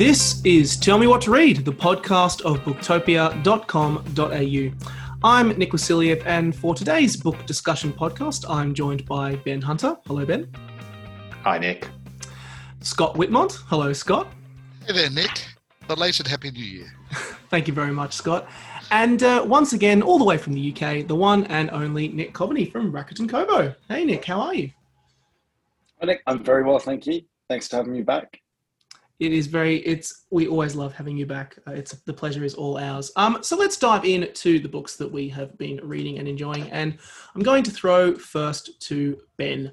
This is Tell Me What to Read, the podcast of booktopia.com.au. I'm Nick Wasiliev, and for today's book discussion podcast, I'm joined by Ben Hunter. Hello, Ben. Hi, Nick. Scott Whitmont. Hello, Scott. Hey there, Nick. Belated Happy New Year. Thank you very much, Scott. And uh, once again, all the way from the UK, the one and only Nick Coveney from Rakuten Kobo. Hey, Nick, how are you? Hi, Nick. I'm very well, thank you. Thanks for having me back. It is very. It's we always love having you back. Uh, it's the pleasure is all ours. Um, so let's dive into the books that we have been reading and enjoying. And I'm going to throw first to Ben.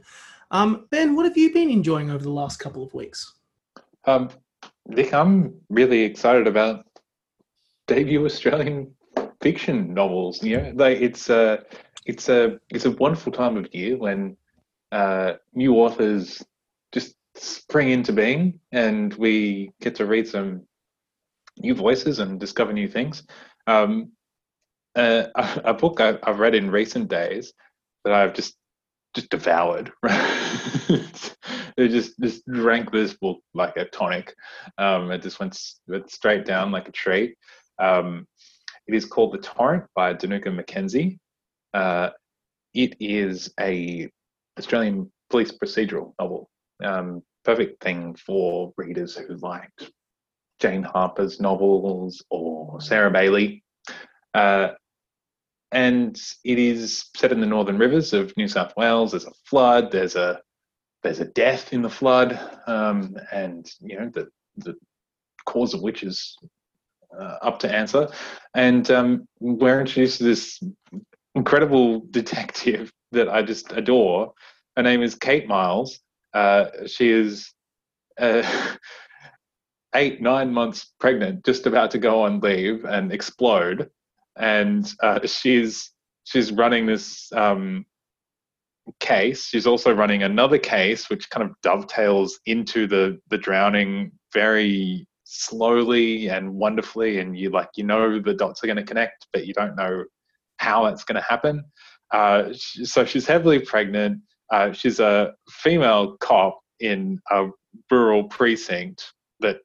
Um, ben, what have you been enjoying over the last couple of weeks? Um, Nick, I'm really excited about debut Australian fiction novels. You know, like it's a it's a it's a wonderful time of year when uh, new authors spring into being, and we get to read some new voices and discover new things. Um, uh, a, a, book I, have read in recent days that I've just just devoured. it just just drank this book like a tonic. Um, it just went, went straight down like a treat. Um, it is called The Torrent by Dinuka McKenzie. Uh, it is a Australian police procedural novel. Um, perfect thing for readers who liked Jane Harper's novels or Sarah Bailey. Uh, and it is set in the northern rivers of New South Wales. There's a flood. There's a there's a death in the flood, um, and you know the the cause of which is uh, up to answer. And um, we're introduced to this incredible detective that I just adore. Her name is Kate Miles. Uh, she is uh, eight, nine months pregnant, just about to go on leave and explode. And uh, she's she's running this um, case. She's also running another case, which kind of dovetails into the the drowning very slowly and wonderfully and you like you know the dots are going to connect but you don't know how it's going to happen uh, so she's heavily pregnant uh, she's a female cop in a rural precinct that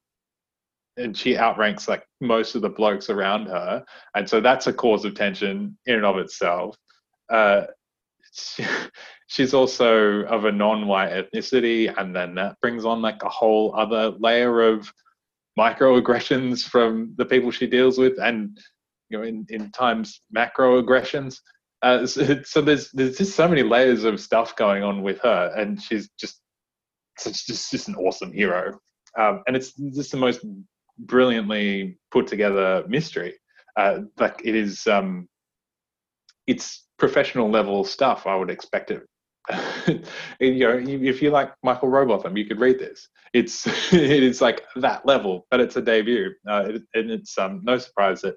and she outranks like most of the blokes around her and so that's a cause of tension in and of itself uh, she, she's also of a non-white ethnicity and then that brings on like a whole other layer of microaggressions from the people she deals with, and you know, in, in times macroaggressions. Uh, so, so, there's there's just so many layers of stuff going on with her, and she's just such just just an awesome hero. Um, and it's just the most brilliantly put together mystery. Uh, like it is, um, it's professional level stuff. I would expect it you know, if you like Michael Robotham, you could read this. It's it is like that level, but it's a debut, uh, and it's um, no surprise that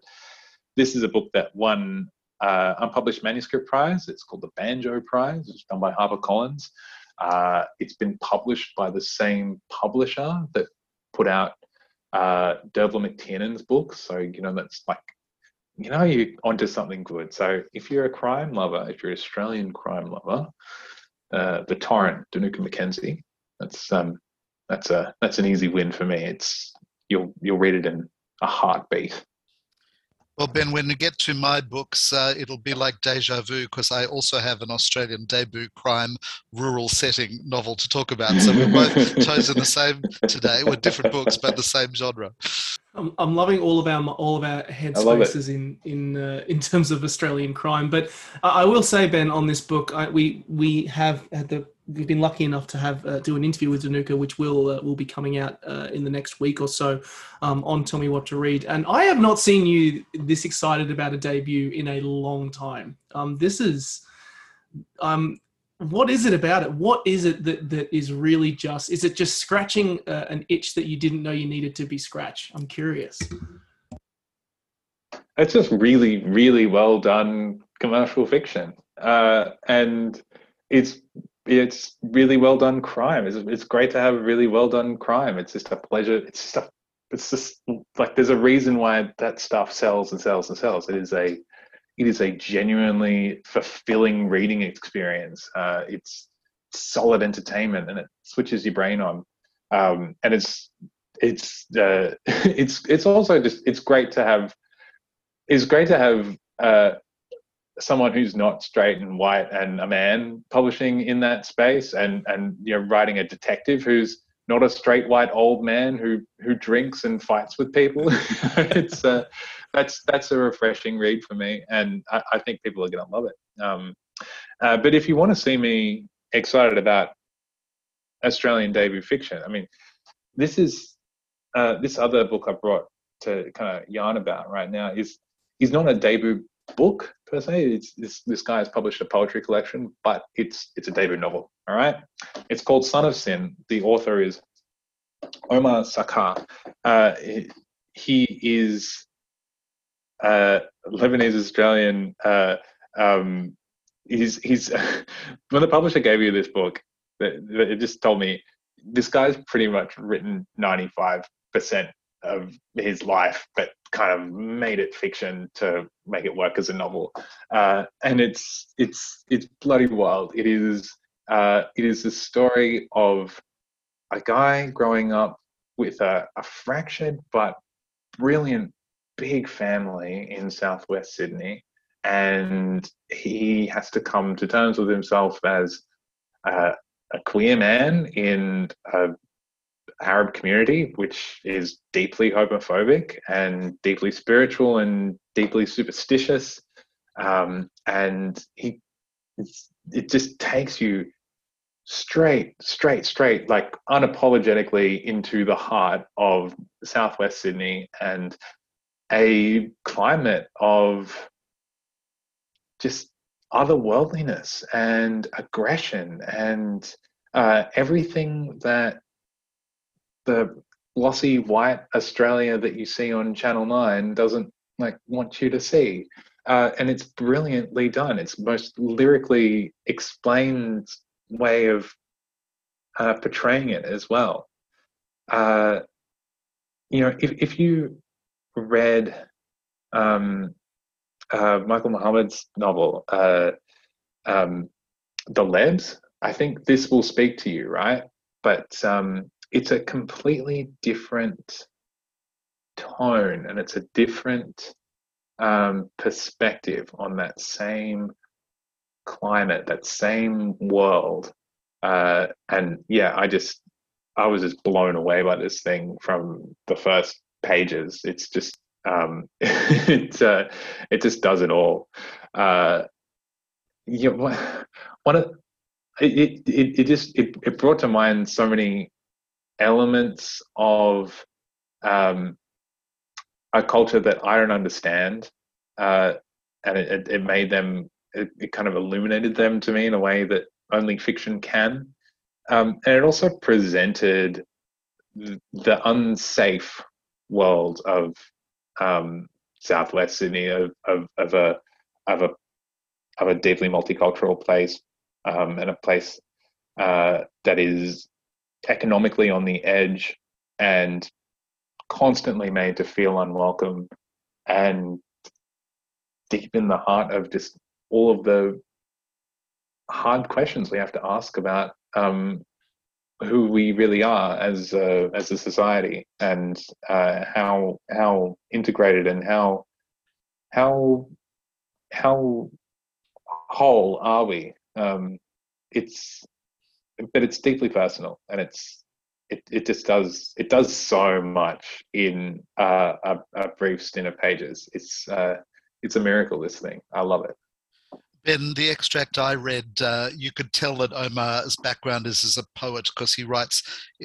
this is a book that won uh, unpublished manuscript prize. It's called the Banjo Prize. It's done by HarperCollins. Uh, it's been published by the same publisher that put out uh, Dervla McTiernan's book. So you know that's like you know you're onto something good. So if you're a crime lover, if you're an Australian crime lover, uh, the torrent, Dinuka McKenzie. That's um, that's a that's an easy win for me. It's you'll you'll read it in a heartbeat. Well, Ben, when we get to my books, uh, it'll be like deja vu because I also have an Australian debut crime rural setting novel to talk about. So we're both chosen the same today. We're different books, but the same genre. I'm, I'm loving all of our all of our headspaces in in uh, in terms of Australian crime. But I, I will say, Ben, on this book, I, we we have had the we've been lucky enough to have uh, do an interview with Dinuka, which will uh, will be coming out uh, in the next week or so um, on Tell Me What to Read. And I have not seen you this excited about a debut in a long time. Um, this is um, what is it about it? What is it that, that is really just? Is it just scratching uh, an itch that you didn't know you needed to be scratched? I'm curious. It's just really, really well done commercial fiction, uh, and it's it's really well done crime. It's, it's great to have really well done crime. It's just a pleasure. It's just a, it's just like there's a reason why that stuff sells and sells and sells. It is a it is a genuinely fulfilling reading experience. Uh, it's solid entertainment and it switches your brain on. Um, and it's it's uh, it's it's also just it's great to have it's great to have uh, someone who's not straight and white and a man publishing in that space and and you know writing a detective who's not a straight white old man who who drinks and fights with people. It's uh, that's that's a refreshing read for me and i, I think people are going to love it. Um, uh, but if you want to see me excited about australian debut fiction i mean this is uh, this other book i brought to kind of yarn about right now is is not a debut book per se. It's this this guy has published a poetry collection, but it's it's a debut novel. All right, it's called Son of Sin. The author is Omar Sakr. Uh, he is uh, Lebanese Australian. Uh, um, he's he's when the publisher gave you this book, it just told me this guy's pretty much written ninety five percent of his life, but kind of made it fiction to make it work as a novel. Uh, and it's it's it's bloody wild. It is uh, it is the story of a guy growing up with a, a fractured but brilliant big family in southwest Sydney, and he has to come to terms with himself as a queer man in a Arab community, which is deeply homophobic and deeply spiritual and deeply superstitious. Um, and he, it just takes you straight, straight, straight, like unapologetically into the heart of Southwest Sydney and a climate of just otherworldliness and aggression and uh, everything that the glossy white Australia that you see on Channel Nine doesn't like want you to see. Uh, and it's brilliantly done. It's most lyrically explained way of uh, portraying it as well. Uh, you know, if if you read um, uh, Michael Muhammad's novel, uh, um, The Lebs, I think this will speak to you, right? But um, it's a completely different tone and it's a different um, perspective on that same climate, that same world. Uh, and yeah, I just, I was just blown away by this thing from the first pages. It's just, um, it, uh, it just does it all. Uh, yeah, one of, it, it, it just, it, it brought to mind so many elements of um, a culture that I don't understand, uh, and it, it, made them. It, it, kind of illuminated them to me in a way that only fiction can, um, and it also presented the unsafe world of um, Southwest Sydney of, of, of a of a of a deeply multicultural place um, and a place uh, that is economically on the edge and constantly made to feel unwelcome and deep in the heart of just all of the hard questions we have to ask about um, who we really are as a, as a society and uh, how how integrated and how how how whole are we? Um, it's but it's deeply personal and it's it, it just does it does so much in uh, a, a brief stint of pages. It's uh, it's a miracle this thing. I love it Ben, the extract I read, uh, you could tell that Omar's background is as a poet because he writes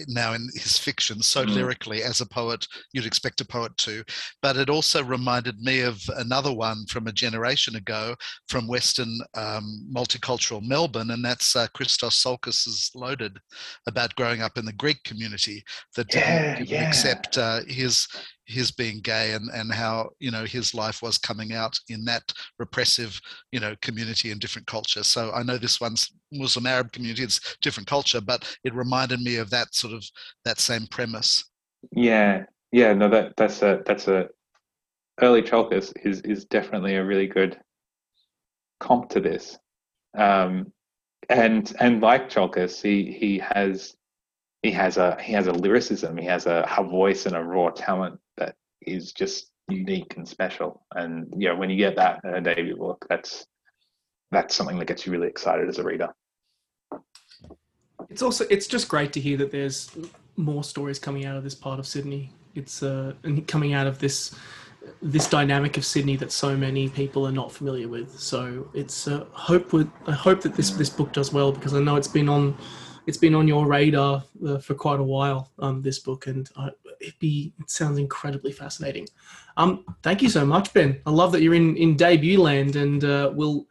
now in his fiction so mm. lyrically as a poet you'd expect a poet to. But it also reminded me of another one from a generation ago from Western um, multicultural Melbourne, and that's uh, Christos Tsiolkas's Loaded about growing up in the Greek community that didn't, didn't yeah. accept uh, his his being gay and, and how you know his life was coming out in that repressive you know community and different culture. So i know this one's muslim arab community it's different culture but it reminded me of that sort of that same premise. Yeah yeah no that that's a that's a early Tsiolkas is is definitely a really good comp to this. Um and and like Tsiolkas he he has he has a he has a lyricism, he has a, a voice and a raw talent is just unique and special. And you know, when you get that in a debut book, that's that's something that gets you really excited as a reader. It's also it's just great to hear that there's more stories coming out of this part of Sydney. It's uh, and coming out of this this dynamic of Sydney that so many people are not familiar with. So it's uh, hope with I hope that this this book does well because I know it's been on it's been on your radar uh, for quite a while. Um, this book and uh, it be it sounds incredibly fascinating. Um, thank you so much, Ben. I love that you're in in debut land, and uh, we'll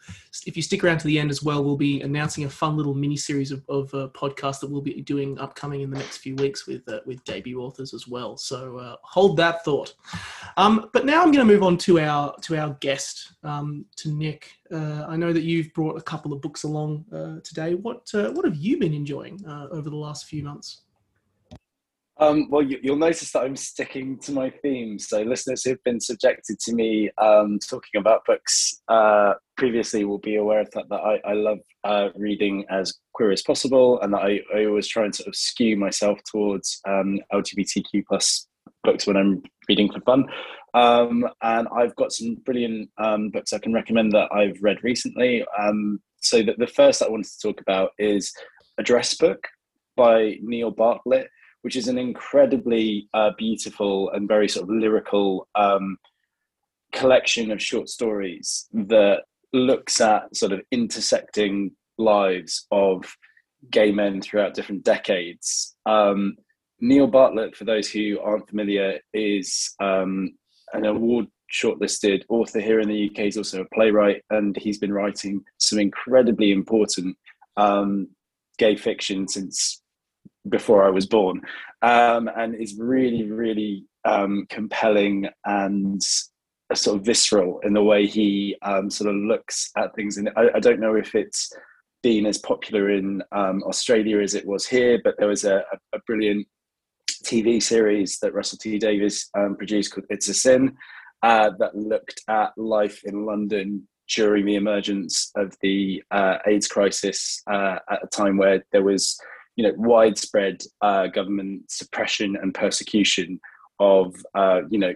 if you stick around to the end as well, we'll be announcing a fun little mini series of, of uh, podcasts that we'll be doing upcoming in the next few weeks with uh, with debut authors as well. So uh, hold that thought. Um, but now I'm going to move on to our to our guest, um, to Nick. Uh, I know that you've brought a couple of books along uh, today. What what have you been enjoying over the last few months? Um, well, you, will notice that I'm sticking to my theme. So, listeners who've been subjected to me um, talking about books uh, previously will be aware of that. That I, I love uh, reading as queer as possible, and that I, I, always try and sort of skew myself towards um, LGBTQ plus books when I'm reading for fun. Um, and I've got some brilliant um, books I can recommend that I've read recently. Um, so, that the first I wanted to talk about is Address Book by Neil Bartlett which is an incredibly uh, beautiful and very sort of lyrical um, collection of short stories that looks at sort of intersecting lives of gay men throughout different decades. Um, Neil Bartlett, for those who aren't familiar, is um, an award shortlisted author here in the UK. He's also a playwright, and he's been writing some incredibly important um, gay fiction since before I was born, um, and is really, really um, compelling and sort of visceral in the way he um, sort of looks at things. And I, I, don't know if it's been as popular in um, Australia as it was here, but there was a, a, brilliant TV series that Russell T Davies um, produced called It's a Sin uh, that looked at life in London during the emergence of the uh, AIDS crisis uh, at a time where there was you know widespread uh, government suppression and persecution of uh, you know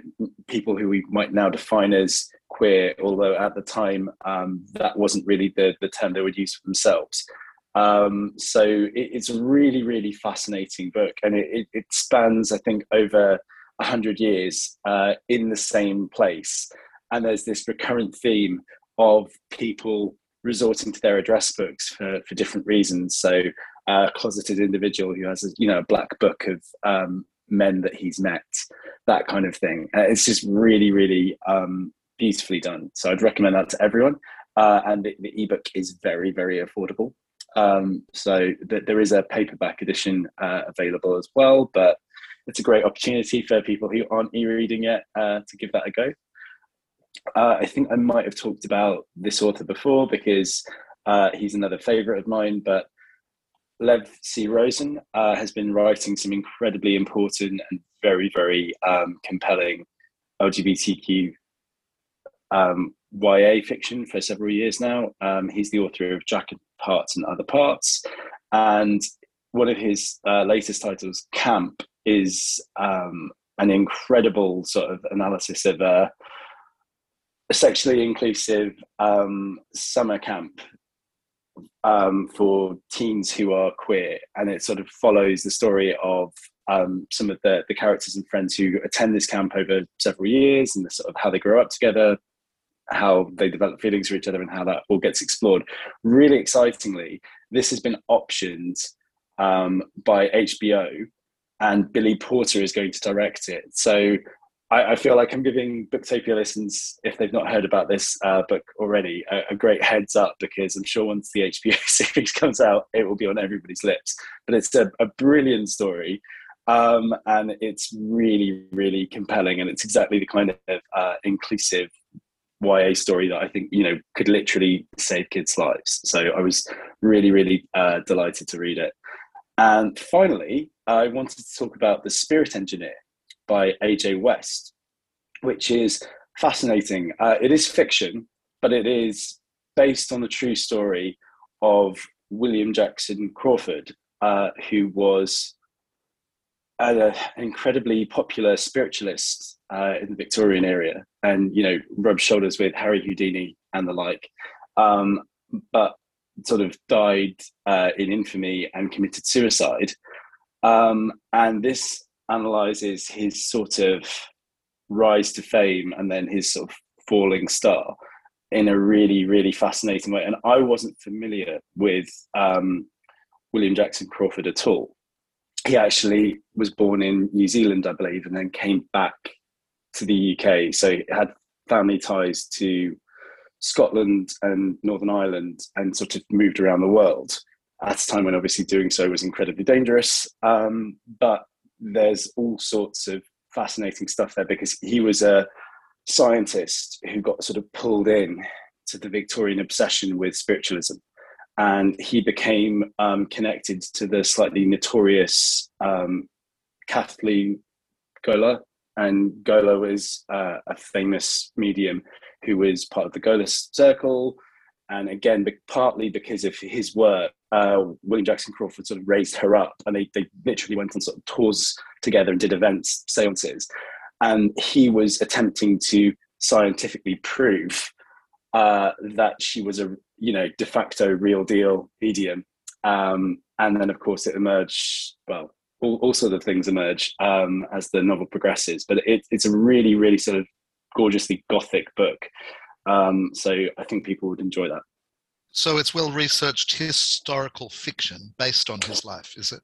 people who we might now define as queer, although at the time um, that wasn't really the, the term they would use for themselves. Um, so it, it's a really really fascinating book, and it, it, spans I think over hundred years uh, in the same place, and there's this recurrent theme of people resorting to their address books for, for different reasons. So a closeted individual who has a you know a black book of um, men that he's met, that kind of thing. Uh, it's just really really um, beautifully done. So I'd recommend that to everyone. Uh, and the, the, ebook is very very affordable. Um, so th- there is a paperback edition uh, available as well, but it's a great opportunity for people who aren't e-reading yet uh, to give that a go. Uh, I think I might have talked about this author before because uh, he's another favorite of mine, but Lev C. Rosen uh, has been writing some incredibly important and very, very um, compelling LGBTQ um, YA fiction for several years now. Um, he's the author of Jacket Parts and Other Parts. And one of his uh, latest titles, Camp, is um, an incredible sort of analysis of a, sexually inclusive um, summer camp um, for teens who are queer, and it sort of follows the story of um, some of the, the characters and friends who attend this camp over several years, and the sort of how they grow up together, how they develop feelings for each other, and how that all gets explored. Really excitingly, this has been optioned um, by HBO, and Billy Porter is going to direct it. So I, I, feel like I'm giving Booktopia listeners, if they've not heard about this uh, book already, a, a, great heads up because I'm sure once the HBO series comes out, it will be on everybody's lips. But it's a, a brilliant story. Um, and it's really, really compelling. And it's exactly the kind of uh, inclusive YA story that I think, you know, could literally save kids' lives. So I was really, really uh, delighted to read it. And finally, I wanted to talk about The Spirit Engineer by AJ West, which is fascinating. Uh, it is fiction, but it is based on the true story of William Jackson Crawford, uh, who was an incredibly popular spiritualist uh, in the Victorian area, and you know, rubbed shoulders with Harry Houdini and the like, um, but sort of died uh, in infamy and committed suicide. Um, and this analyzes his sort of rise to fame and then his sort of falling star in a really, really fascinating way. And I wasn't familiar with um, William Jackson Crawford at all. He actually was born in New Zealand, I believe, and then came back to the UK. So he had family ties to Scotland and Northern Ireland and sort of moved around the world at a time when obviously doing so was incredibly dangerous. Um, but there's all sorts of fascinating stuff there because he was a scientist who got sort of pulled in to the Victorian obsession with spiritualism. And he became um, connected to the slightly notorious um, Kathleen Goligher. And Goligher was uh, a famous medium who was part of the Goligher Circle. And again, partly because of his work, uh, William Jackson Crawford sort of raised her up, and they, they literally went on sort of tours together and did events, seances and he was attempting to scientifically prove uh, that she was a you know de facto real deal medium. Um, and then of course it emerged. Well, all, all sort of things emerge um, as the novel progresses. But it, it's a really, really sort of gorgeously gothic book. Um, so I think people would enjoy that. So it's well researched historical fiction based on his life, is it?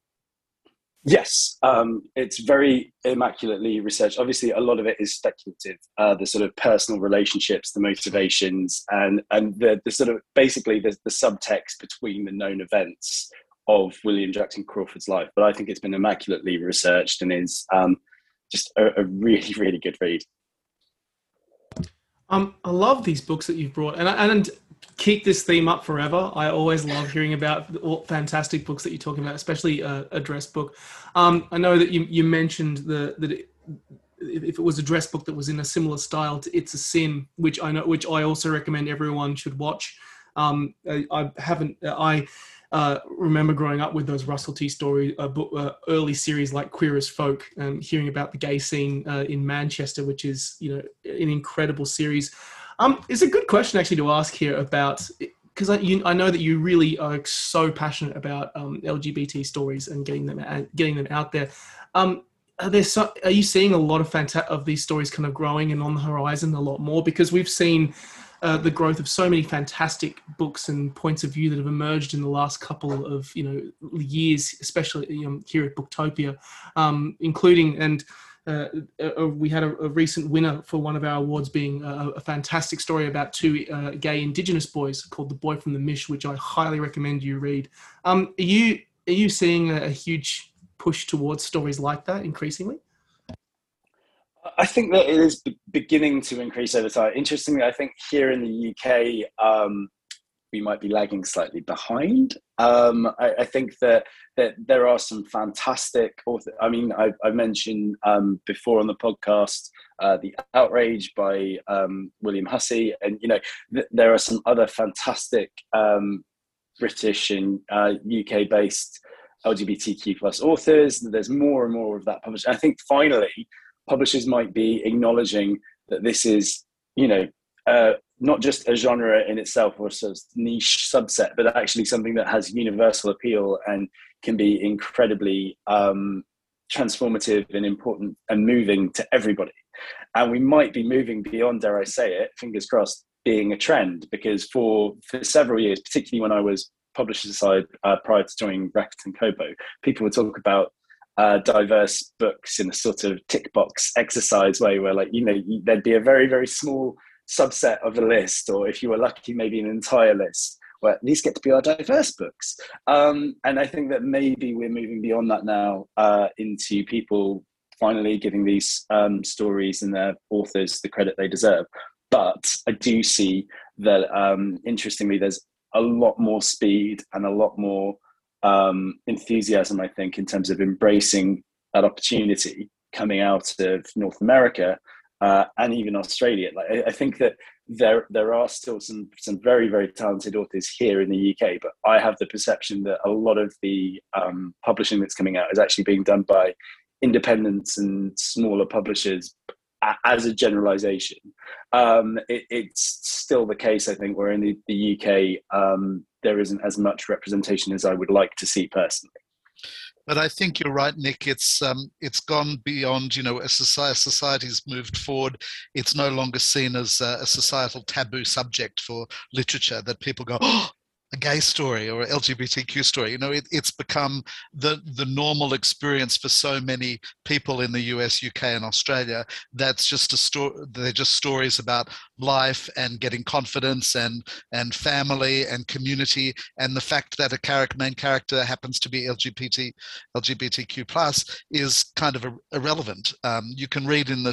Yes, um, it's very immaculately researched. Obviously, a lot of it is speculative. Uh, the sort of personal relationships, the motivations, and and the, the sort of basically the, the subtext between the known events of William Jackson Crawford's life. But I think it's been immaculately researched and is um, just a, a really really good read. Um, I love these books that you've brought, and and keep this theme up forever. I always love hearing about all fantastic books that you're talking about, especially a, Address Book. Um, I know that you, you mentioned the that it, if it was Address Book that was in a similar style to It's a Sin, which I know, which I also recommend everyone should watch. Um, I, I, haven't. I uh, remember growing up with those Russell T story uh, book, uh, early series like Queer as Folk, and hearing about the gay scene uh, in Manchester, which is you know an incredible series. Um, it's a good question actually to ask here about because I, you, I know that you really are so passionate about um, LGBT stories and getting them out, getting them out there. Um, are there so, are you seeing a lot of fanta- of these stories kind of growing and on the horizon a lot more because we've seen uh, the growth of so many fantastic books and points of view that have emerged in the last couple of you know years, especially um, here at Booktopia, um, including and uh, uh, we had a, a, recent winner for one of our awards being a, a fantastic story about two uh, gay indigenous boys called the boy from the mish which i highly recommend you read um, are you are you seeing a, a huge push towards stories like that increasingly I think that it is beginning to increase over time. Interestingly, I think here in the UK, um, we might be lagging slightly behind. Um, I, I, think that that there are some fantastic authors. I mean, I, I mentioned um, before on the podcast uh, the Outrage by um, William Hussey, and you know th- there are some other fantastic um, British and uh, UK based LGBTQ plus authors. There's more and more of that published. I think finally, publishers might be acknowledging that this is you know uh, not just a genre in itself or sort of niche subset, but actually something that has universal appeal and can be incredibly um, transformative and important and moving to everybody. And we might be moving beyond, dare I say it, fingers crossed, being a trend because for for several years, particularly when I was publisher side uh, prior to joining Bracket and Kobo, people would talk about uh, diverse books in a sort of tick box exercise way, where like you know there'd be a very very small subset of a list, or if you were lucky, maybe an entire list, where these get to be our diverse books. Um, and I think that maybe we're moving beyond that now uh, into people finally giving these um, stories and their authors the credit they deserve. But I do see that, um, interestingly, there's a lot more speed and a lot more um, enthusiasm, I think, in terms of embracing that opportunity coming out of North America uh, and even Australia. Like I, I, think that there there are still some some very very talented authors here in the UK, but I have the perception that a lot of the um, publishing that's coming out is actually being done by independents and smaller publishers as a generalization. Um, it, it's still the case, I think, where in the, the UK um, there isn't as much representation as I would like to see personally. But I think you're right, Nick. It's um, it's gone beyond. You know, a society society's moved forward. It's no longer seen as a, a societal taboo subject for literature that people go, oh, a gay story or a LGBTQ story. You know, it, it's become the the normal experience for so many people in the US, UK, and Australia. That's just a story. They're just stories about life and getting confidence and and family and community. And the fact that a character, main character, happens to be LGBT LGBTQ plus is kind of irrelevant. Um, you can read in the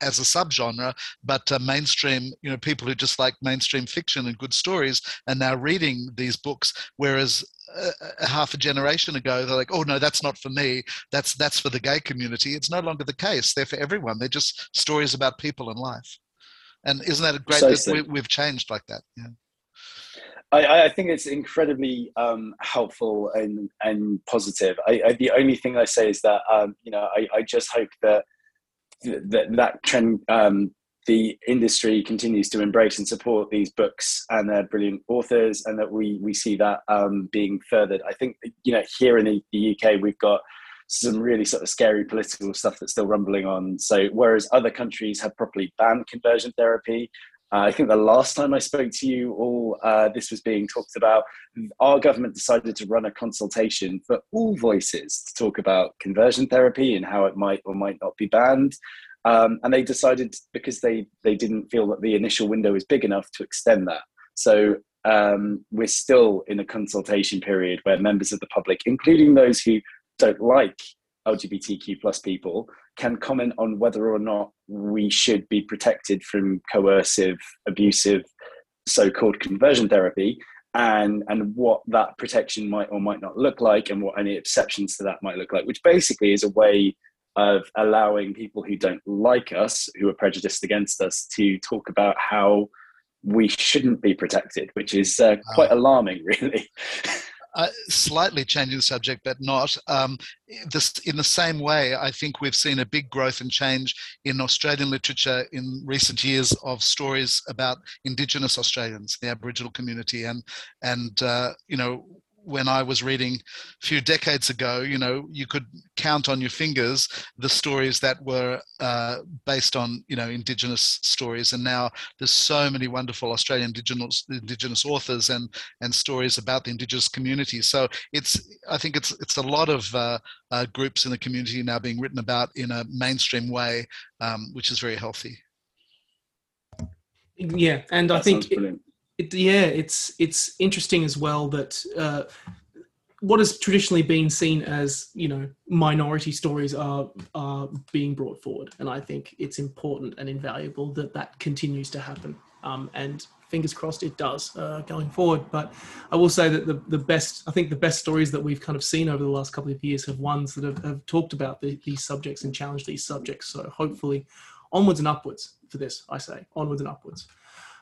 as a subgenre, but uh, mainstream, you know, people who just like mainstream fiction and good stories are now reading these books, whereas a, a half a generation ago they're like, oh no, that's not for me. That's that's for the gay community. It's no longer the case. They're for everyone. They're just stories about people and life. And isn't that a great so that we, have changed like that? Yeah. I, I, think it's incredibly um, helpful and, and positive. I, I, the only thing I say is that um, you know I, just hope that that, that trend um, the industry continues to embrace and support these books and their brilliant authors, and that we we see that um, being furthered. I think you know here in the, the UK we've got some really sort of scary political stuff that's still rumbling on. So whereas other countries have properly banned conversion therapy, uh, I think the last time I spoke to you, all uh, this was being talked about. Our government decided to run a consultation for all voices to talk about conversion therapy and how it might or might not be banned. Um, and they decided because they they didn't feel that the initial window is big enough to extend that. So um, we're still in a consultation period where members of the public, including those who don't like LGBTQ plus people, can comment on whether or not we should be protected from coercive, abusive, so-called conversion therapy, and and what that protection might or might not look like, and what any exceptions to that might look like. Which basically is a way of allowing people who don't like us, who are prejudiced against us, to talk about how we shouldn't be protected, which is uh, quite alarming, really. Uh, slightly changing the subject, but not. Um, this, in the same way, I think we've seen a big growth and change in Australian literature in recent years of stories about Indigenous Australians, the Aboriginal community, and and uh, you know when I was reading a few decades ago, you know, you could count on your fingers the stories that were uh, based on, you know, Indigenous stories. And now there's so many wonderful Australian Indigenous Indigenous authors and and stories about the Indigenous community. So it's, I think it's it's a lot of uh, uh, groups in the community now being written about in a mainstream way, um, which is very healthy. Yeah, and that I think. It, yeah, it's it's interesting as well that uh, what has traditionally been seen as you know minority stories are are being brought forward, and I think it's important and invaluable that that continues to happen. Um, and fingers crossed it does uh, going forward. But I will say that the the best I think the best stories that we've kind of seen over the last couple of years have ones that have, have talked about the, these subjects and challenged these subjects. So hopefully, onwards and upwards for this. I say onwards and upwards.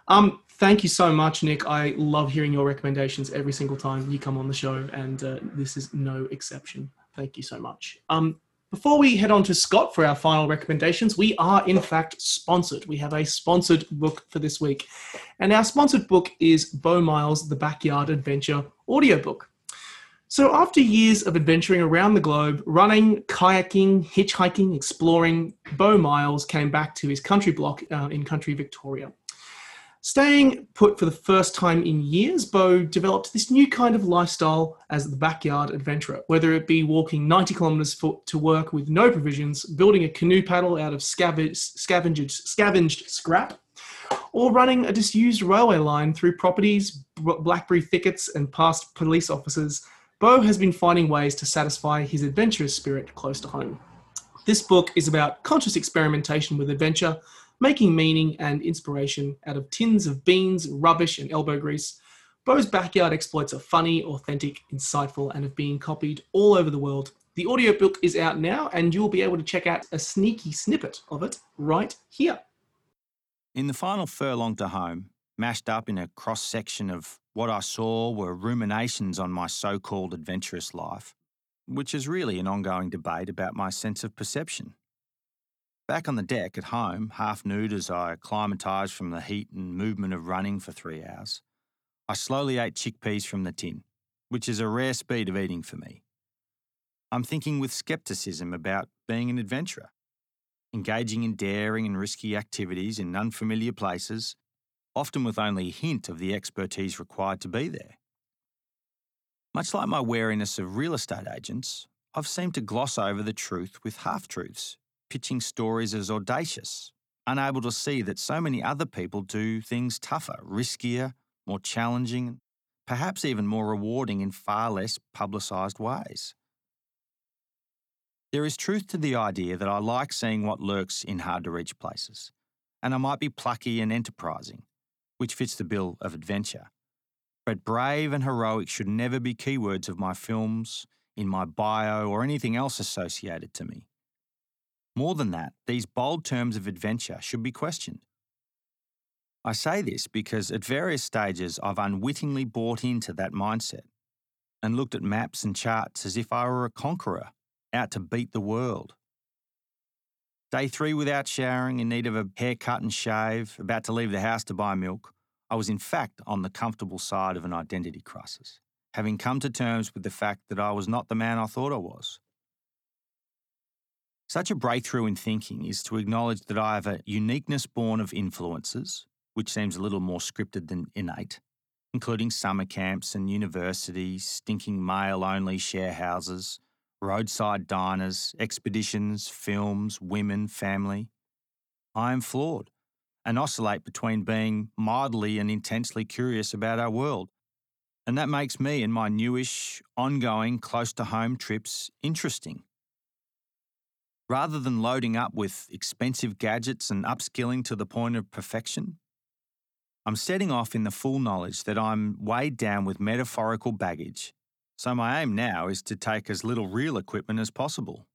Um, thank you so much, Nick. I love hearing your recommendations every single time you come on the show, and uh, this is no exception. Thank you so much. Um, before we head on to Scott for our final recommendations, we are in fact sponsored. We have a sponsored book for this week. And our sponsored book is Beau Miles' The Backyard Adventure audiobook. So, after years of adventuring around the globe, running, kayaking, hitchhiking, exploring, Beau Miles came back to his country block uh, in country Victoria. Staying put for the first time in years, Beau developed this new kind of lifestyle as the backyard adventurer, whether it be walking 90 kilometers to work with no provisions, building a canoe paddle out of scavenged, scavenged, scavenged scrap, or running a disused railway line through properties, blackberry thickets, and past police officers. Beau has been finding ways to satisfy his adventurous spirit close to home. This book is about conscious experimentation with adventure making meaning and inspiration out of tins of beans, rubbish, and elbow grease. Beau's backyard exploits are funny, authentic, insightful, and have been copied all over the world. The audiobook is out now, and you'll be able to check out a sneaky snippet of it right here. In the final furlong to home, mashed up in a cross section of what I saw were ruminations on my so called adventurous life, which is really an ongoing debate about my sense of perception. Back on the deck at home, half nude as I acclimatised from the heat and movement of running for three hours, I slowly ate chickpeas from the tin, which is a rare speed of eating for me. I'm thinking with scepticism about being an adventurer, engaging in daring and risky activities in unfamiliar places, often with only a hint of the expertise required to be there. Much like my wariness of real estate agents, I've seemed to gloss over the truth with half truths, pitching stories as audacious, unable to see that so many other people do things tougher, riskier, more challenging, perhaps even more rewarding in far less publicised ways. There is truth to the idea that I like seeing what lurks in hard to reach places, and I might be plucky and enterprising, which fits the bill of adventure. But brave and heroic should never be keywords of my films, in my bio, or anything else associated to me. More than that, these bold terms of adventure should be questioned. I say this because at various stages I've unwittingly bought into that mindset and looked at maps and charts as if I were a conqueror out to beat the world. Day three without showering, in need of a haircut and shave, about to leave the house to buy milk, I was in fact on the comfortable side of an identity crisis, having come to terms with the fact that I was not the man I thought I was. Such a breakthrough in thinking is to acknowledge that I have a uniqueness born of influences, which seems a little more scripted than innate, including summer camps and universities, stinking male only share houses, roadside diners, expeditions, films, women, family. I am flawed and oscillate between being mildly and intensely curious about our world. And that makes me and my newish, ongoing, close to home trips interesting. Rather than loading up with expensive gadgets and upskilling to the point of perfection, I'm setting off in the full knowledge that I'm weighed down with metaphorical baggage. So my aim now is to take as little real equipment as possible.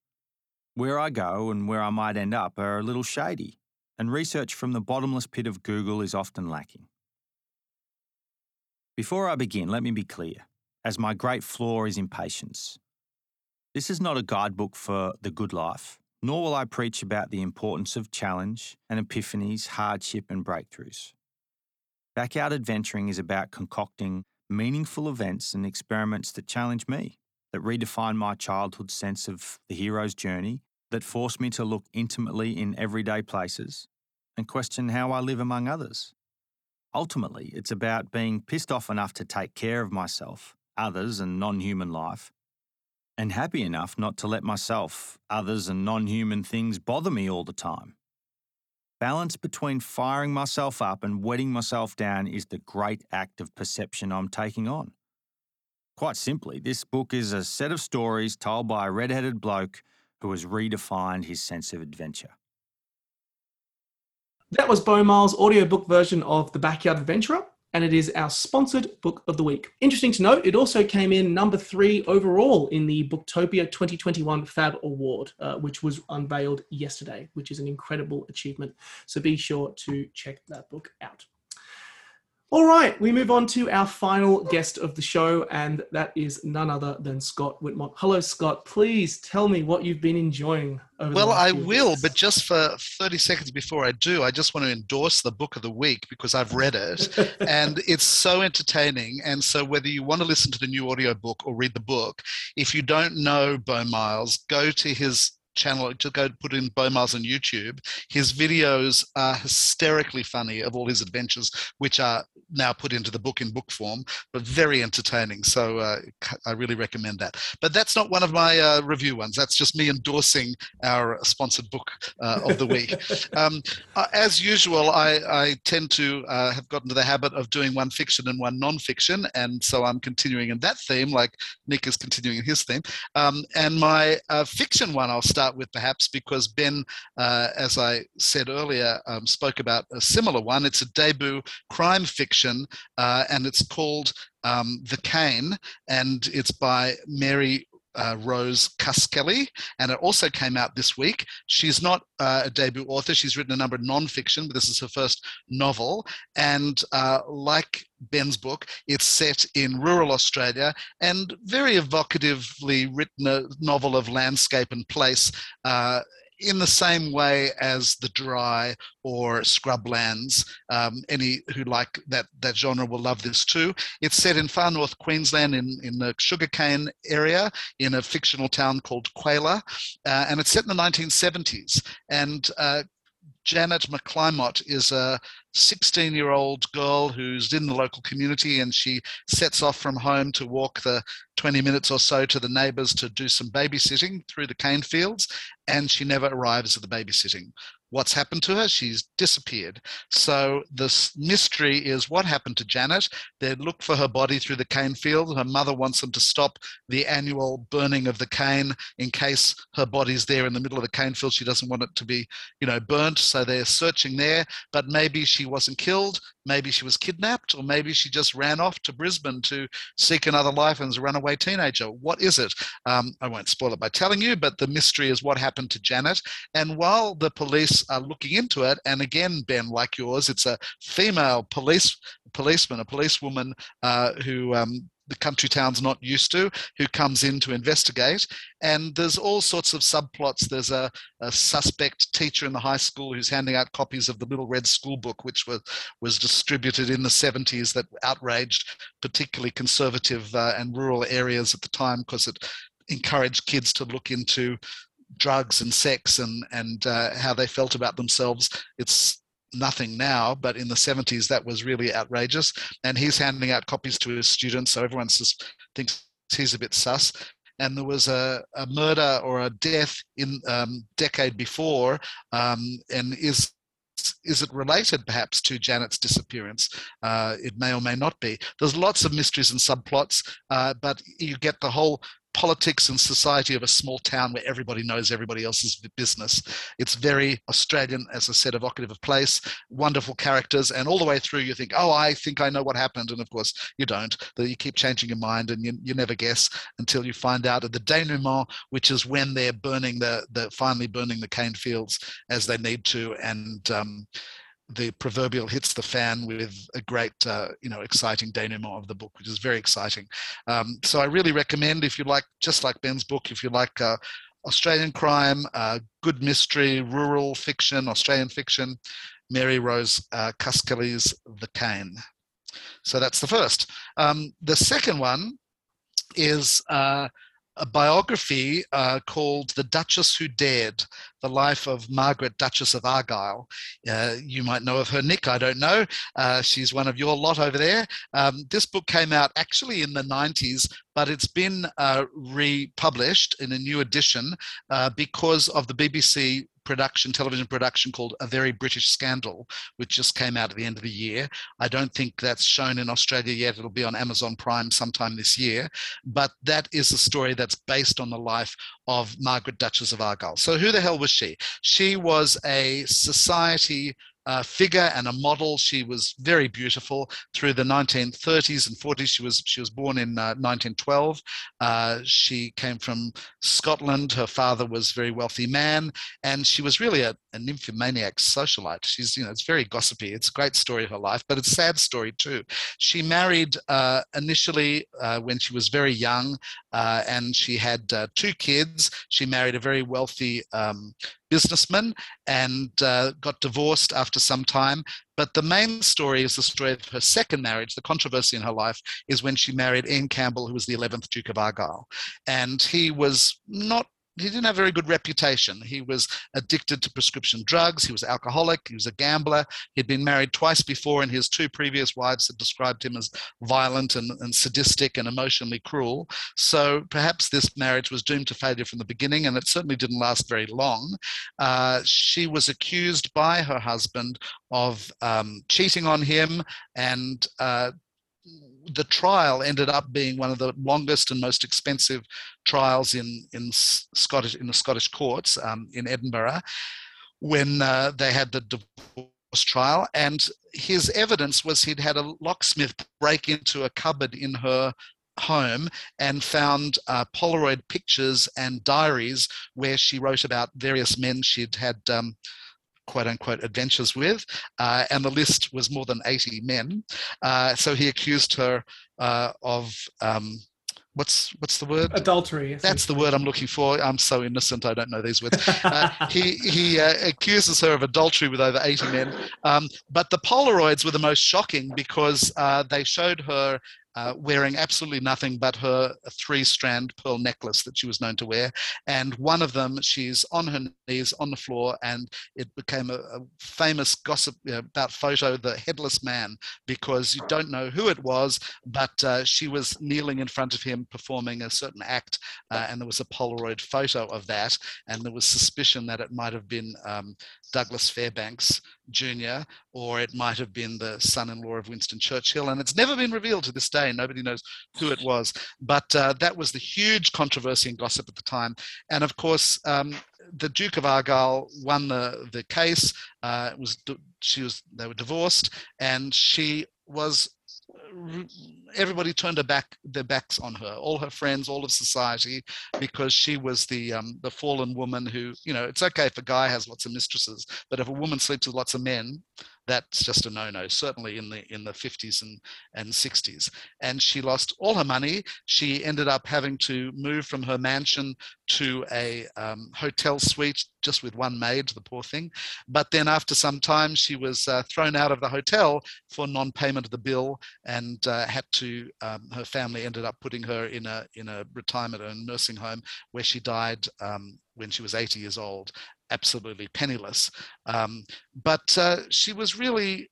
Where I go and where I might end up are a little shady and research from the bottomless pit of Google is often lacking. Before I begin, let me be clear, as my great flaw is impatience. This is not a guidebook for the good life, nor will I preach about the importance of challenge and epiphanies, hardship and breakthroughs. Backyard adventuring is about concocting meaningful events and experiments that challenge me, that redefine my childhood sense of the hero's journey that force me to look intimately in everyday places and question how I live among others. Ultimately, it's about being pissed off enough to take care of myself, others, and non human life, and happy enough not to let myself, others, and non human things bother me all the time. Balance between firing myself up and wetting myself down is the great act of perception I'm taking on. Quite simply, this book is a set of stories told by a red headed bloke who has redefined his sense of adventure. That was Beau Miles' audiobook version of The Backyard Adventurer, and it is our sponsored book of the week. Interesting to note, it also came in number three overall in the Booktopia 2021 Fab Award, uh, which was unveiled yesterday, which is an incredible achievement. So be sure to check that book out. All right, we move on to our final guest of the show, and that is none other than Scott Whitmont. Hello, Scott. Please tell me what you've been enjoying over well, I will, weeks. but just for 30 seconds before I do, I just want to endorse the book of the week because I've read it and it's so entertaining. And so, whether you want to listen to the new audiobook or read the book, if you don't know Beau Miles, go to his channel, to go put in Beau Miles on YouTube. His videos are hysterically funny of all his adventures, which are now put into the book in book form, but very entertaining. So uh, I really recommend that. But that's not one of my uh, review ones. That's just me endorsing our sponsored book uh, of the week. um, uh, as usual, I, I tend to uh, have gotten to the habit of doing one fiction and one non-fiction, and so I'm continuing in that theme, like Nick is continuing in his theme. Um, and my uh, fiction one, I'll start start with perhaps because Ben, uh, as I said earlier, um, spoke about a similar one. It's a debut crime fiction uh, and it's called um, The Cane and it's by Mary uh, Rose Cuskelly, and it also came out this week. She's not uh, a debut author. She's written a number of non-fiction, but this is her first novel. And uh, like Ben's book, it's set in rural Australia and very evocatively written a novel of landscape and place uh, in the same way as the dry or scrublands. Um, any who like that that genre will love this too. It's set in far north Queensland in in the sugarcane area in a fictional town called Quayla, uh, and it's set in the 1970s. And uh, Janet McClymont is a 16 year old girl who's in the local community and she sets off from home to walk the 20 minutes or so to the neighbors to do some babysitting through the cane fields and she never arrives at the babysitting what's happened to her she's disappeared. So this mystery is what happened to janet. They look for her body through the cane field. Her mother wants them to stop the annual burning of the cane in case her body's there in the middle of the cane field. She doesn't want it to be you know burnt so they're searching there. But maybe she wasn't killed. Maybe she was kidnapped. Or maybe she just ran off to brisbane to seek another life and was a runaway teenager. What is it? Um, i won't spoil it by telling you but the mystery is what happened to janet. And while the police are looking into it. And again, Ben, like yours, it's a female police policeman, a policewoman uh, who um, the country town's not used to, who comes in to investigate. And there's all sorts of subplots. There's a, a, suspect teacher in the high school who's handing out copies of the Little Red School Book, which was, was distributed in the 70s, that outraged particularly conservative uh, and rural areas at the time because it encouraged kids to look into drugs and sex and and uh, how they felt about themselves. It's nothing now, but in the 70s that was really outrageous. And he's handing out copies to his students, so everyone just thinks he's a bit sus. And there was a, a murder or a death in um, decade before, um, and is is it related perhaps to Janet's disappearance? Uh, it may or may not be. There's lots of mysteries and subplots, uh, but you get the whole politics and society of a small town where everybody knows everybody else's business. It's very Australian, as I said, evocative of place, wonderful characters, and all the way through you think, oh, I think I know what happened. And of course, you don't. You keep changing your mind and you, you never guess until you find out at the denouement, which is when they're burning the, the finally burning the cane fields as they need to. And um, the proverbial hits the fan with a great, uh, you know, exciting denouement of the book, which is very exciting. Um, so I really recommend if you like, just like Ben's book, if you like uh, Australian crime, uh, good mystery, rural fiction, Australian fiction, Mary Rose uh, Cuskelly's The Cane. So that's the first. Um, the second one is uh, a biography uh, called The Duchess Who Dared The Life of Margaret, Duchess of Argyll. Uh, you might know of her, Nick, I don't know. Uh, she's one of your lot over there. Um, this book came out actually in the 90s, but it's been uh, republished in a new edition uh, because of the BBC production, television production called A Very British Scandal, which just came out at the end of the year. I don't think that's shown in Australia yet. It'll be on Amazon Prime sometime this year. But that is a story that's based on the life of Margaret Duchess of Argyll. So who the hell was she? She was a society uh, figure and a model. She was very beautiful through the 1930s and 40s. She was she was born in uh, 1912. Uh, she came from Scotland. Her father was a very wealthy man, and she was really a, a nymphomaniac socialite. She's you know it's very gossipy. It's a great story of her life, but it's a sad story too. She married uh, initially uh, when she was very young, uh, and she had two kids. She married a very wealthy um, businessman and uh, got divorced after some time. But the main story is the story of her second marriage. The controversy in her life is when she married Ian Campbell, who was the 11th Duke of Argyll. And he was not he didn't have a very good reputation. He was addicted to prescription drugs. He was alcoholic. He was a gambler. He'd been married twice before, and his two previous wives had described him as violent and, and sadistic and emotionally cruel. So perhaps this marriage was doomed to failure from the beginning, and it certainly didn't last very long. Uh, she was accused by her husband of um, cheating on him and uh, the trial ended up being one of the longest and most expensive trials in in Scottish in the Scottish courts um, in Edinburgh when uh, they had the divorce trial. And his evidence was he'd had a locksmith break into a cupboard in her home and found uh, Polaroid pictures and diaries where she wrote about various men she'd had um, quote unquote adventures with, uh, and the list was more than 80 men. Uh, so he accused her uh, of. Um, what's what's the word? Adultery. That's the word I'm looking for. I'm so innocent. I don't know these words. Uh, he he uh, accuses her of adultery with over 80 men. Um, but the Polaroids were the most shocking because uh, they showed her uh, wearing absolutely nothing but her three strand pearl necklace that she was known to wear. And one of them, she's on her knees on the floor, and it became a, a famous gossip about photo, the headless man, because you don't know who it was, but uh, she was kneeling in front of him performing a certain act, uh, and there was a Polaroid photo of that. And there was suspicion that it might have been um, Douglas Fairbanks Jr., or it might have been the son in law of Winston Churchill. And it's never been revealed to this day. Nobody knows who it was. But uh, that was the huge controversy and gossip at the time. And of course, um, the Duke of Argyll won the, the case. Uh, was she was they were divorced, and she was everybody turned her back their backs on her all her friends all of society because she was the um, the fallen woman who you know it's okay if a guy has lots of mistresses but if a woman sleeps with lots of men that's just a no-no certainly in the in the 50s and and 60s and she lost all her money. She ended up having to move from her mansion to a um, hotel suite just with one maid the poor thing. But then after some time she was uh, thrown out of the hotel for non-payment of the bill and uh, had to um, her family ended up putting her in a in a retirement or nursing home where she died um, when she was 80 years old absolutely penniless. Um, but uh, she was really,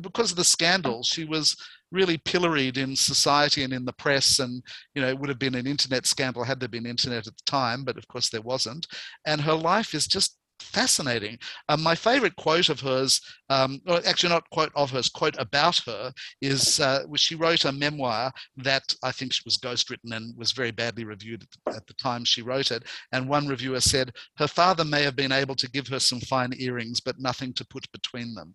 because of the scandal, she was really pilloried in society and in the press. And, you know, it would have been an internet scandal had there been internet at the time, but of course there wasn't. And her life is just fascinating. Um, my favorite quote of hers, um, or actually not quote of hers, quote about her is uh, she wrote a memoir that I think was ghostwritten and was very badly reviewed at the, at the time she wrote it. And one reviewer said, her father may have been able to give her some fine earrings, but nothing to put between them.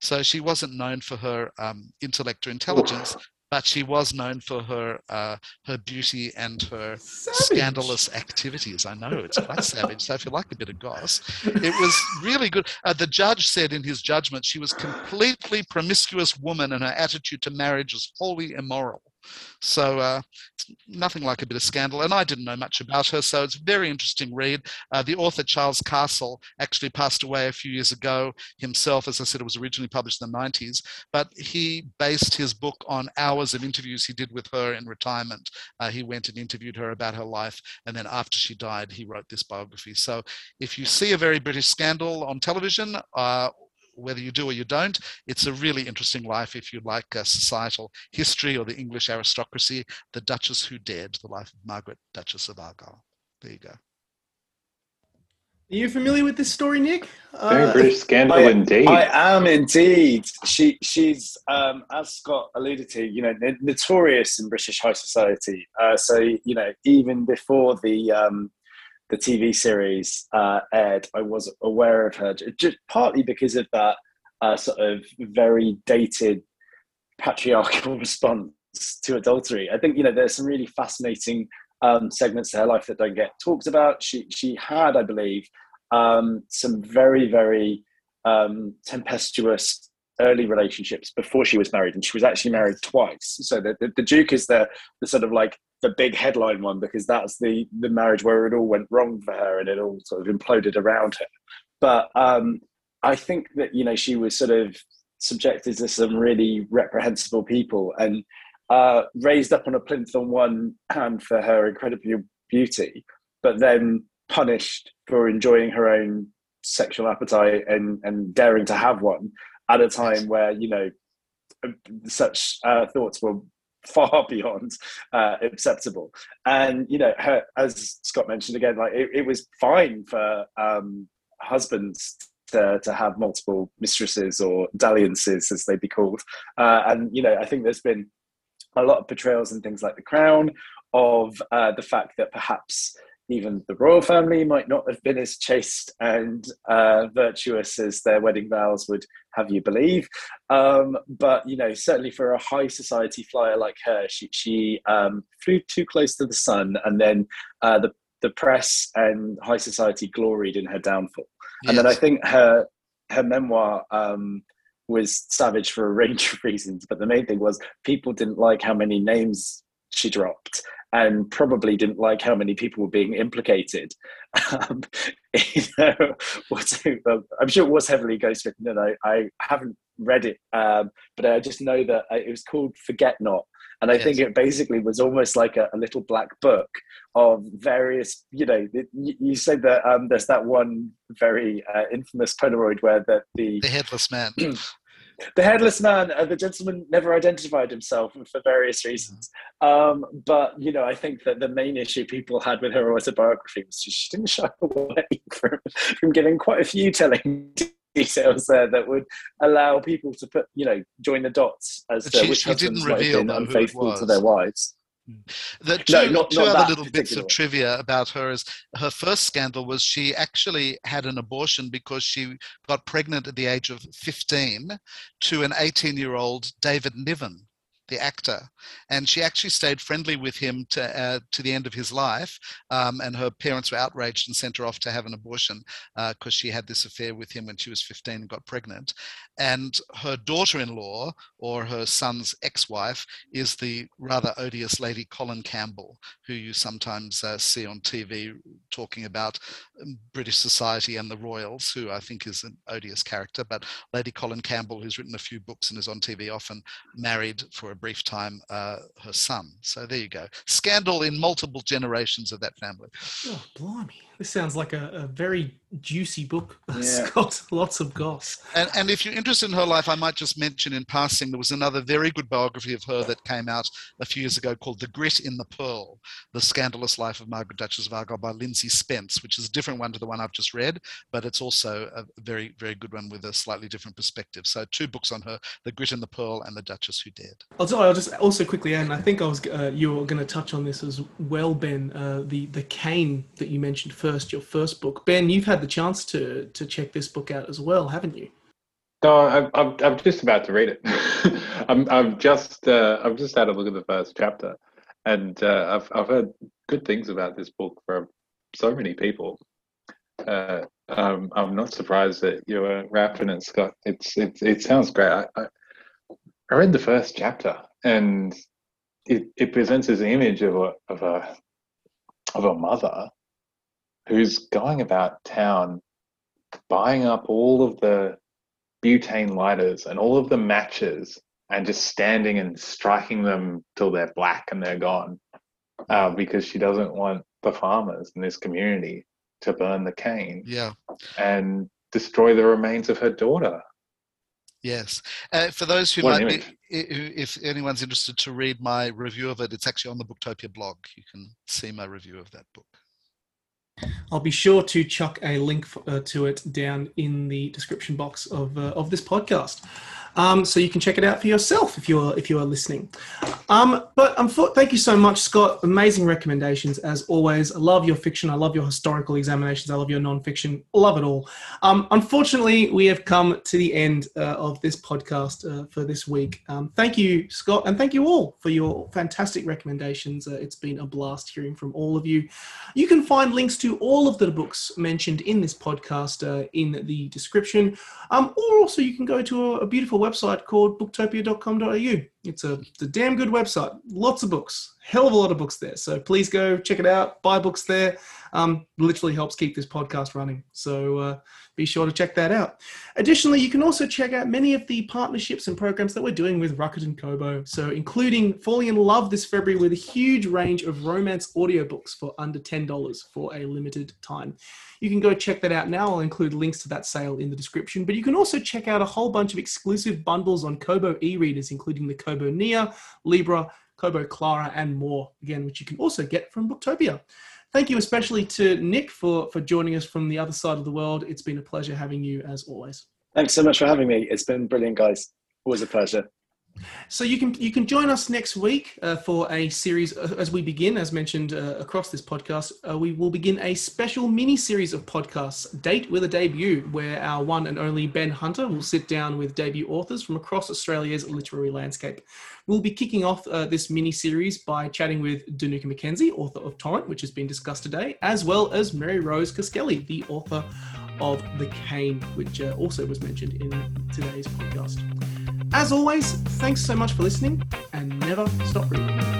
So she wasn't known for her um, intellect or intelligence, but she was known for her uh, her beauty and her savage. scandalous activities. I know it's quite savage. So if you like a bit of goss, it was really good. Uh, the judge said in his judgment she was completely promiscuous woman, and her attitude to marriage was wholly immoral. So uh, nothing like a bit of scandal. And I didn't know much about her, so it's a very interesting read. Uh, the author Charles Castle actually passed away a few years ago himself. As I said, it was originally published in the 90s, but he based his book on hours of interviews he did with her in retirement. Uh, he went and interviewed her about her life, and then after she died, he wrote this biography. So if you see a very British scandal on television, uh, whether you do or you don't. It's a really interesting life if you like uh, societal history or the English aristocracy. The Duchess Who Dared, the life of Margaret, Duchess of Argyll. There you go. Are you familiar with this story, Nick? Very uh, British scandal I, indeed. I am indeed. She, she's, um, as Scott alluded to, you know, notorious in British high society. Uh, so, you know, even before the um, the TV series uh, aired, I was aware of her, just partly because of that uh, sort of very dated patriarchal response to adultery. I think you know there's some really fascinating um, segments to her life that don't get talked about. She she had, I believe, um, some very very um, tempestuous early relationships before she was married, and she was actually married twice. So the, the, the Duke is the the sort of like the big headline one because that's the the marriage where it all went wrong for her and it all sort of imploded around her. But um, I think that you know she was sort of subjected to some really reprehensible people and uh, raised up on a plinth on one hand for her incredible beauty, but then punished for enjoying her own sexual appetite and, and daring to have one at a time where you know such uh, thoughts were far beyond uh, acceptable. And you know, her, as Scott mentioned again, like it, it was fine for um, husbands to, to have multiple mistresses or dalliances, as they'd be called. Uh, and you know, I think there's been a lot of portrayals and things like The Crown of uh, the fact that perhaps even the royal family might not have been as chaste and uh, virtuous as their wedding vows would have you believe. Um, but you know, certainly for a high society flyer like her, she she um, flew too close to the sun, and then uh, the the press and high society gloried in her downfall. Yes. And then I think her her memoir um, was savage for a range of reasons, but the main thing was people didn't like how many names she dropped and probably didn't like how many people were being implicated. Um, you know, I'm sure it was heavily ghostwritten, and I, I haven't read it, um, but I just know that uh, it was called Forget Not. And I yes. think it basically was almost like a, a, little black book of various, you know, you, you said that um, there's that one very uh, infamous Polaroid where the, the, the headless man the headless man, uh, the gentleman never identified himself for various reasons. Um, but you know, I think that the main issue people had with her autobiography was she didn't shy away from, from giving quite a few telling details there that would allow people to put, you know, join the dots as to she, which she might have been unfaithful to their wives. The two, no, not, two not other little bits of trivia about her is her first scandal was she actually had an abortion because she got pregnant at the age of 15 to an 18 year old David Niven the actor, and she actually stayed friendly with him to uh, to the end of his life. Um, and her parents were outraged and sent her off to have an abortion because uh, she had this affair with him when she was 15 and got pregnant. And her daughter-in-law or her son's ex-wife is the rather odious Lady Colin Campbell, who you sometimes uh, see on TV talking about um, British society and the royals, who I think is an odious character. But Lady Colin Campbell, who's written a few books and is on TV often, married for a brief time uh, her son. So there you go. Scandal in multiple generations of that family. Oh, blimey. This sounds like a, a very juicy book. It's yeah. got lots of goss. And, and if you're interested in her life, I might just mention in passing there was another very good biography of her that came out a few years ago called The Grit in the Pearl The Scandalous Life of Margaret Duchess of Argyll by Lyndsy Spence, which is a different one to the one I've just read, but it's also a very, very good one with a slightly different perspective. So, two books on her The Grit in the Pearl and The Duchess Who Dared. I'll, I'll just also quickly add, and I think I was uh, you were going to touch on this as well, Ben, uh, the, the cane that you mentioned first, your first book. Ben, you've had the chance to to check this book out as well, haven't you? No, I'm I'm, I'm just about to read it. I'm I'm just uh, I've just had a look at the first chapter, and uh, I've I've heard good things about this book from so many people. Uh, um, I'm not surprised that you were rapt in it, Scott. It's it it sounds great. I, I, I read the first chapter, and it, it presents this image of a of a of a mother who's going about town buying up all of the butane lighters and all of the matches and just standing and striking them till they're black and they're gone uh, because she doesn't want the farmers in this community to burn the cane yeah. and destroy the remains of her daughter. Yes. Uh, for those who what might be if anyone's interested to read my review of it it's actually on the booktopia blog. You can see my review of that book I'll be sure to chuck a link for, uh, to it down in the description box of uh, of this podcast. Um, so you can check it out for yourself if you're if you are listening. Um, but um, thank you so much, Scott. Amazing recommendations as always. I love your fiction. I love your historical examinations. I love your nonfiction. Love it all. Um, unfortunately, we have come to the end uh, of this podcast uh, for this week. Um, thank you, Scott, and thank you all for your fantastic recommendations. Uh, it's been a blast hearing from all of you. You can find links to all of the books mentioned in this podcast uh, in the description, um, or also you can go to a, a beautiful website called booktopia.com.au. It's a, it's a damn good website. Lots of books, hell of a lot of books there. So please go check it out. Buy books there. Um, literally helps keep this podcast running. So uh, be sure to check that out. Additionally, you can also check out many of the partnerships and programs that we're doing with Rakuten Kobo. So including falling in love this February with a huge range of romance audiobooks for under $10 for a limited time. You can go check that out now. I'll include links to that sale in the description. But you can also check out a whole bunch of exclusive bundles on Kobo e-readers, including the Kobo Nia, Libra, Kobo Clara, and more, again, which you can also get from Booktopia. Thank you especially to Nick for, for joining us from the other side of the world. It's been a pleasure having you as always. Thanks so much for having me. It's been brilliant, guys. Always a pleasure. So you can you can join us next week uh, for a series uh, as we begin, as mentioned uh, across this podcast. Uh, we will begin a special mini series of podcasts, date with a debut, where our one and only Ben Hunter will sit down with debut authors from across Australia's literary landscape. We'll be kicking off uh, this mini series by chatting with Dinuka McKenzie, author of Torrent, which has been discussed today, as well as Mary Rose Cuskelly, the author of The Cane, which uh, also was mentioned in today's podcast. As always, thanks so much for listening and never stop reading.